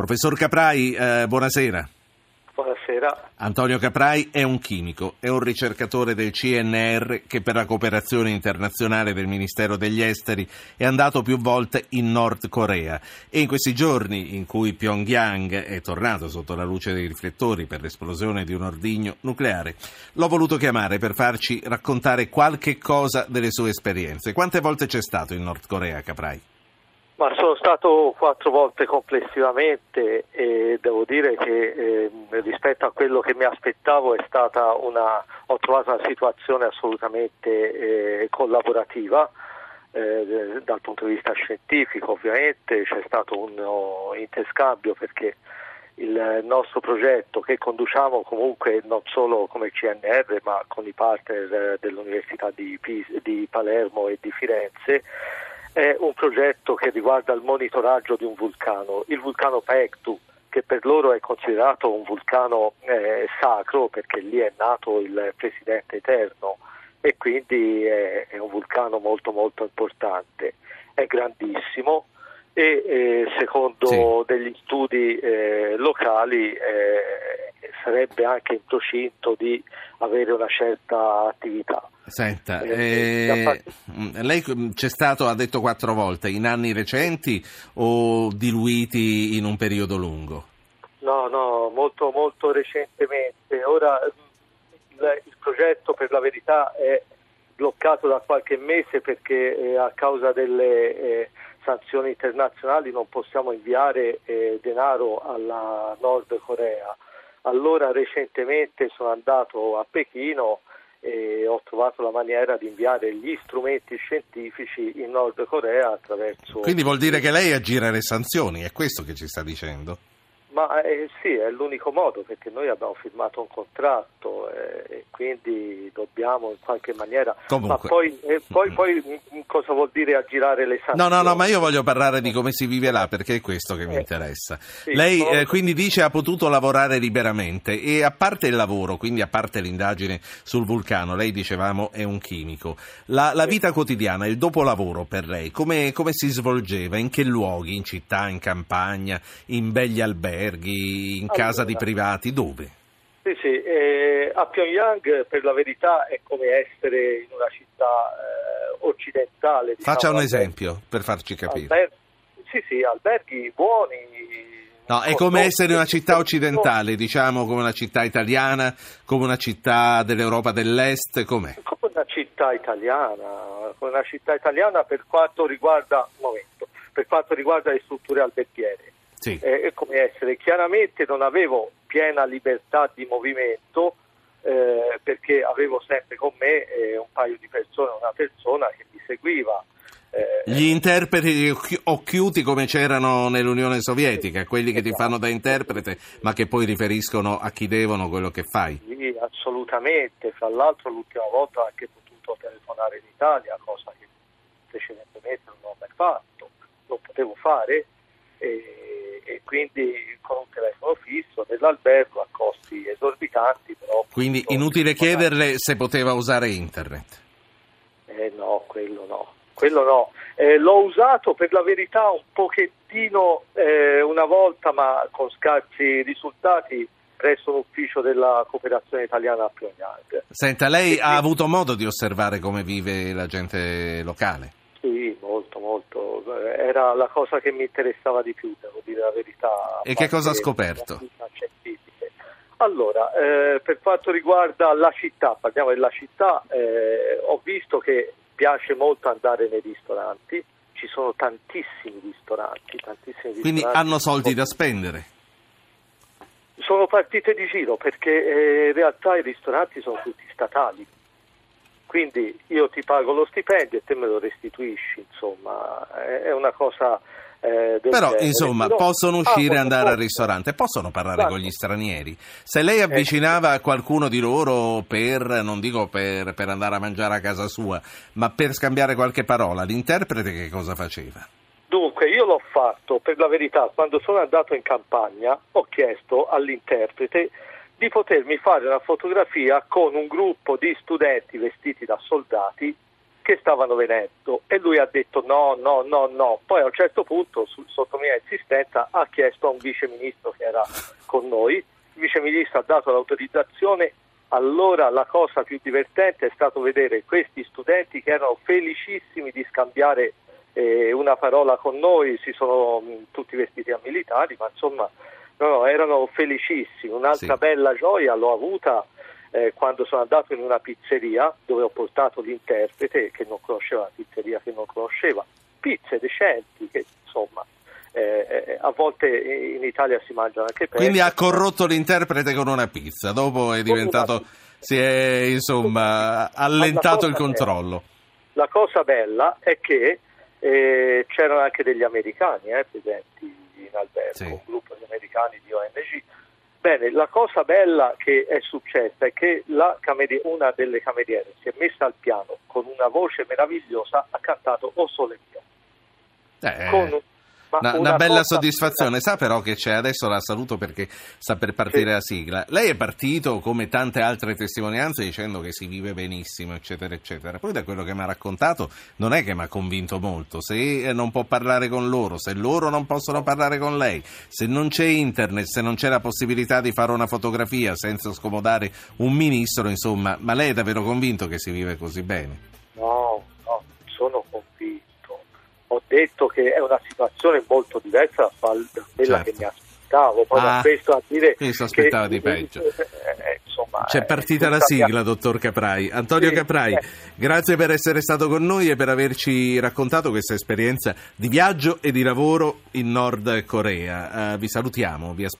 Professor Caprai, eh, buonasera. Buonasera. Antonio Caprai è un chimico, è un ricercatore del CNR che per la cooperazione internazionale del Ministero degli Esteri è andato più volte in Nord Corea e in questi giorni in cui Pyongyang è tornato sotto la luce dei riflettori per l'esplosione di un ordigno nucleare, l'ho voluto chiamare per farci raccontare qualche cosa delle sue esperienze. Quante volte c'è stato in Nord Corea, Caprai? Ma sono stato quattro volte complessivamente e devo dire che eh, rispetto a quello che mi aspettavo una, ho trovato una situazione assolutamente eh, collaborativa eh, dal punto di vista scientifico ovviamente c'è stato un uh, interscambio perché il nostro progetto che conduciamo comunque non solo come CNR ma con i partner eh, dell'Università di, Pis- di Palermo e di Firenze è un progetto che riguarda il monitoraggio di un vulcano, il vulcano Paektu, che per loro è considerato un vulcano eh, sacro perché lì è nato il presidente eterno e quindi è, è un vulcano molto molto importante, è grandissimo e eh, secondo sì. degli studi eh, locali eh, sarebbe anche in procinto di avere una certa attività. Senta, eh, eh lei c'è stato, ha detto quattro volte, in anni recenti o diluiti in un periodo lungo? No, no, molto, molto recentemente. Ora il, il progetto per la verità è bloccato da qualche mese perché eh, a causa delle eh, sanzioni internazionali non possiamo inviare eh, denaro alla Nord Corea. Allora recentemente sono andato a Pechino e ho trovato la maniera di inviare gli strumenti scientifici in Nord Corea attraverso... Quindi vuol dire che lei aggira le sanzioni, è questo che ci sta dicendo? Ma eh, sì, è l'unico modo perché noi abbiamo firmato un contratto eh, e quindi dobbiamo in qualche maniera... Comunque. Ma poi, eh, poi, poi cosa vuol dire aggirare le sanzioni? No, no, no, ma io voglio parlare di come si vive là perché è questo che mi eh, interessa. Sì, Lei eh, quindi dice ha potuto lavorare liberamente e a parte il lavoro, quindi a parte l'indagine sul vulcano, lei dicevamo è un chimico. La, la vita quotidiana, il dopolavoro per lei, come, come si svolgeva? In che luoghi? In città, in campagna, in begli alberghi? Alberghi, in allora, casa di privati, dove? Sì, sì, eh, a Pyongyang per la verità è come essere in una città eh, occidentale. Diciamo, Faccia un esempio per farci capire. Alberghi, sì, sì, alberghi buoni. No, è come essere una città occidentale, diciamo come una città italiana, come una città dell'Europa dell'Est, com'è? Come una città italiana, come una città italiana per quanto riguarda, momento, per quanto riguarda le strutture alberghiere sì. eh, come essere. Chiaramente non avevo piena libertà di movimento eh, perché avevo sempre con me eh, un paio di persone, una persona che mi seguiva. Eh, Gli interpreti occhiuti come c'erano nell'Unione Sovietica, quelli che ti fanno da interprete ma che poi riferiscono a chi devono quello che fai. Sì, assolutamente. Fra l'altro l'ultima volta ho anche potuto telefonare in Italia, cosa che precedentemente non ho mai fatto, lo potevo fare. E e quindi con un telefono fisso nell'albergo a costi esorbitanti. Però quindi inutile chiederle se poteva usare internet. Eh no, quello no. Quello no. Eh, l'ho usato per la verità un pochettino eh, una volta, ma con scarsi risultati presso l'ufficio della cooperazione italiana a Pyongyang. Senta, lei e ha quindi... avuto modo di osservare come vive la gente locale? Sì, molto, molto. Era la cosa che mi interessava di più, devo dire la verità. E che cosa ha scoperto? Allora, eh, per quanto riguarda la città, parliamo della città, eh, ho visto che piace molto andare nei ristoranti, ci sono tantissimi ristoranti, tantissimi ristoranti. Quindi hanno soldi da spendere? Sono partite di giro perché eh, in realtà i ristoranti sono tutti statali quindi io ti pago lo stipendio e te me lo restituisci, insomma, è una cosa... Eh, Però genere. insomma Però, possono uscire e ah, andare al ristorante, possono parlare esatto. con gli stranieri. Se lei avvicinava eh, qualcuno di loro per, non dico per, per, andare a mangiare a casa sua, ma per scambiare qualche parola, l'interprete che cosa faceva? Dunque io l'ho fatto, per la verità, quando sono andato in campagna ho chiesto all'interprete di potermi fare una fotografia con un gruppo di studenti vestiti da soldati che stavano venendo. E lui ha detto no, no, no, no. Poi a un certo punto, su, sotto mia insistenza, ha chiesto a un viceministro che era con noi, il viceministro ha dato l'autorizzazione, allora la cosa più divertente è stato vedere questi studenti che erano felicissimi di scambiare eh, una parola con noi, si sono mh, tutti vestiti a militari, ma insomma no, no, erano felicissimi. Un'altra Sì. bella gioia l'ho avuta eh, quando sono andato in una pizzeria dove ho portato l'interprete che non conosceva la pizzeria che non conosceva, pizze decenti che insomma eh, eh, a volte in Italia si mangiano anche peggio. Quindi ha corrotto l'interprete con una pizza, dopo è diventato, si è insomma allentato il controllo. La cosa bella è che eh, c'erano anche degli americani eh, presenti in albergo, Sì. un gruppo americani di ONG. Bene, la cosa bella che è successa è che la cameri- una delle cameriere si è messa al piano con una voce meravigliosa, ha cantato O Sole Mio. Eh, Con un- una, una bella cosa- soddisfazione. Sa però che c'è, adesso la saluto perché sta per partire Sì. la sigla. Lei è partito come tante altre testimonianze dicendo che si vive benissimo, eccetera, eccetera. Poi da quello che mi ha raccontato non è che mi ha convinto molto. Se eh, non può parlare con loro, se loro non possono parlare con lei, se non c'è internet, se non c'è la possibilità di fare una fotografia senza scomodare un ministro, insomma, ma lei è davvero convinto che si vive così bene? Detto che è una situazione molto diversa da quella Certo. che mi aspettavo. Poi Ah, questo a dire quindi si che aspettava di peggio. eh, eh, insomma, C'è eh, partita la mia- sigla, dottor Caprai. Antonio Sì, Caprai, eh. grazie per essere stato con noi e per averci raccontato questa esperienza di viaggio e di lavoro in Nord Corea. Eh, vi salutiamo, vi aspettiamo.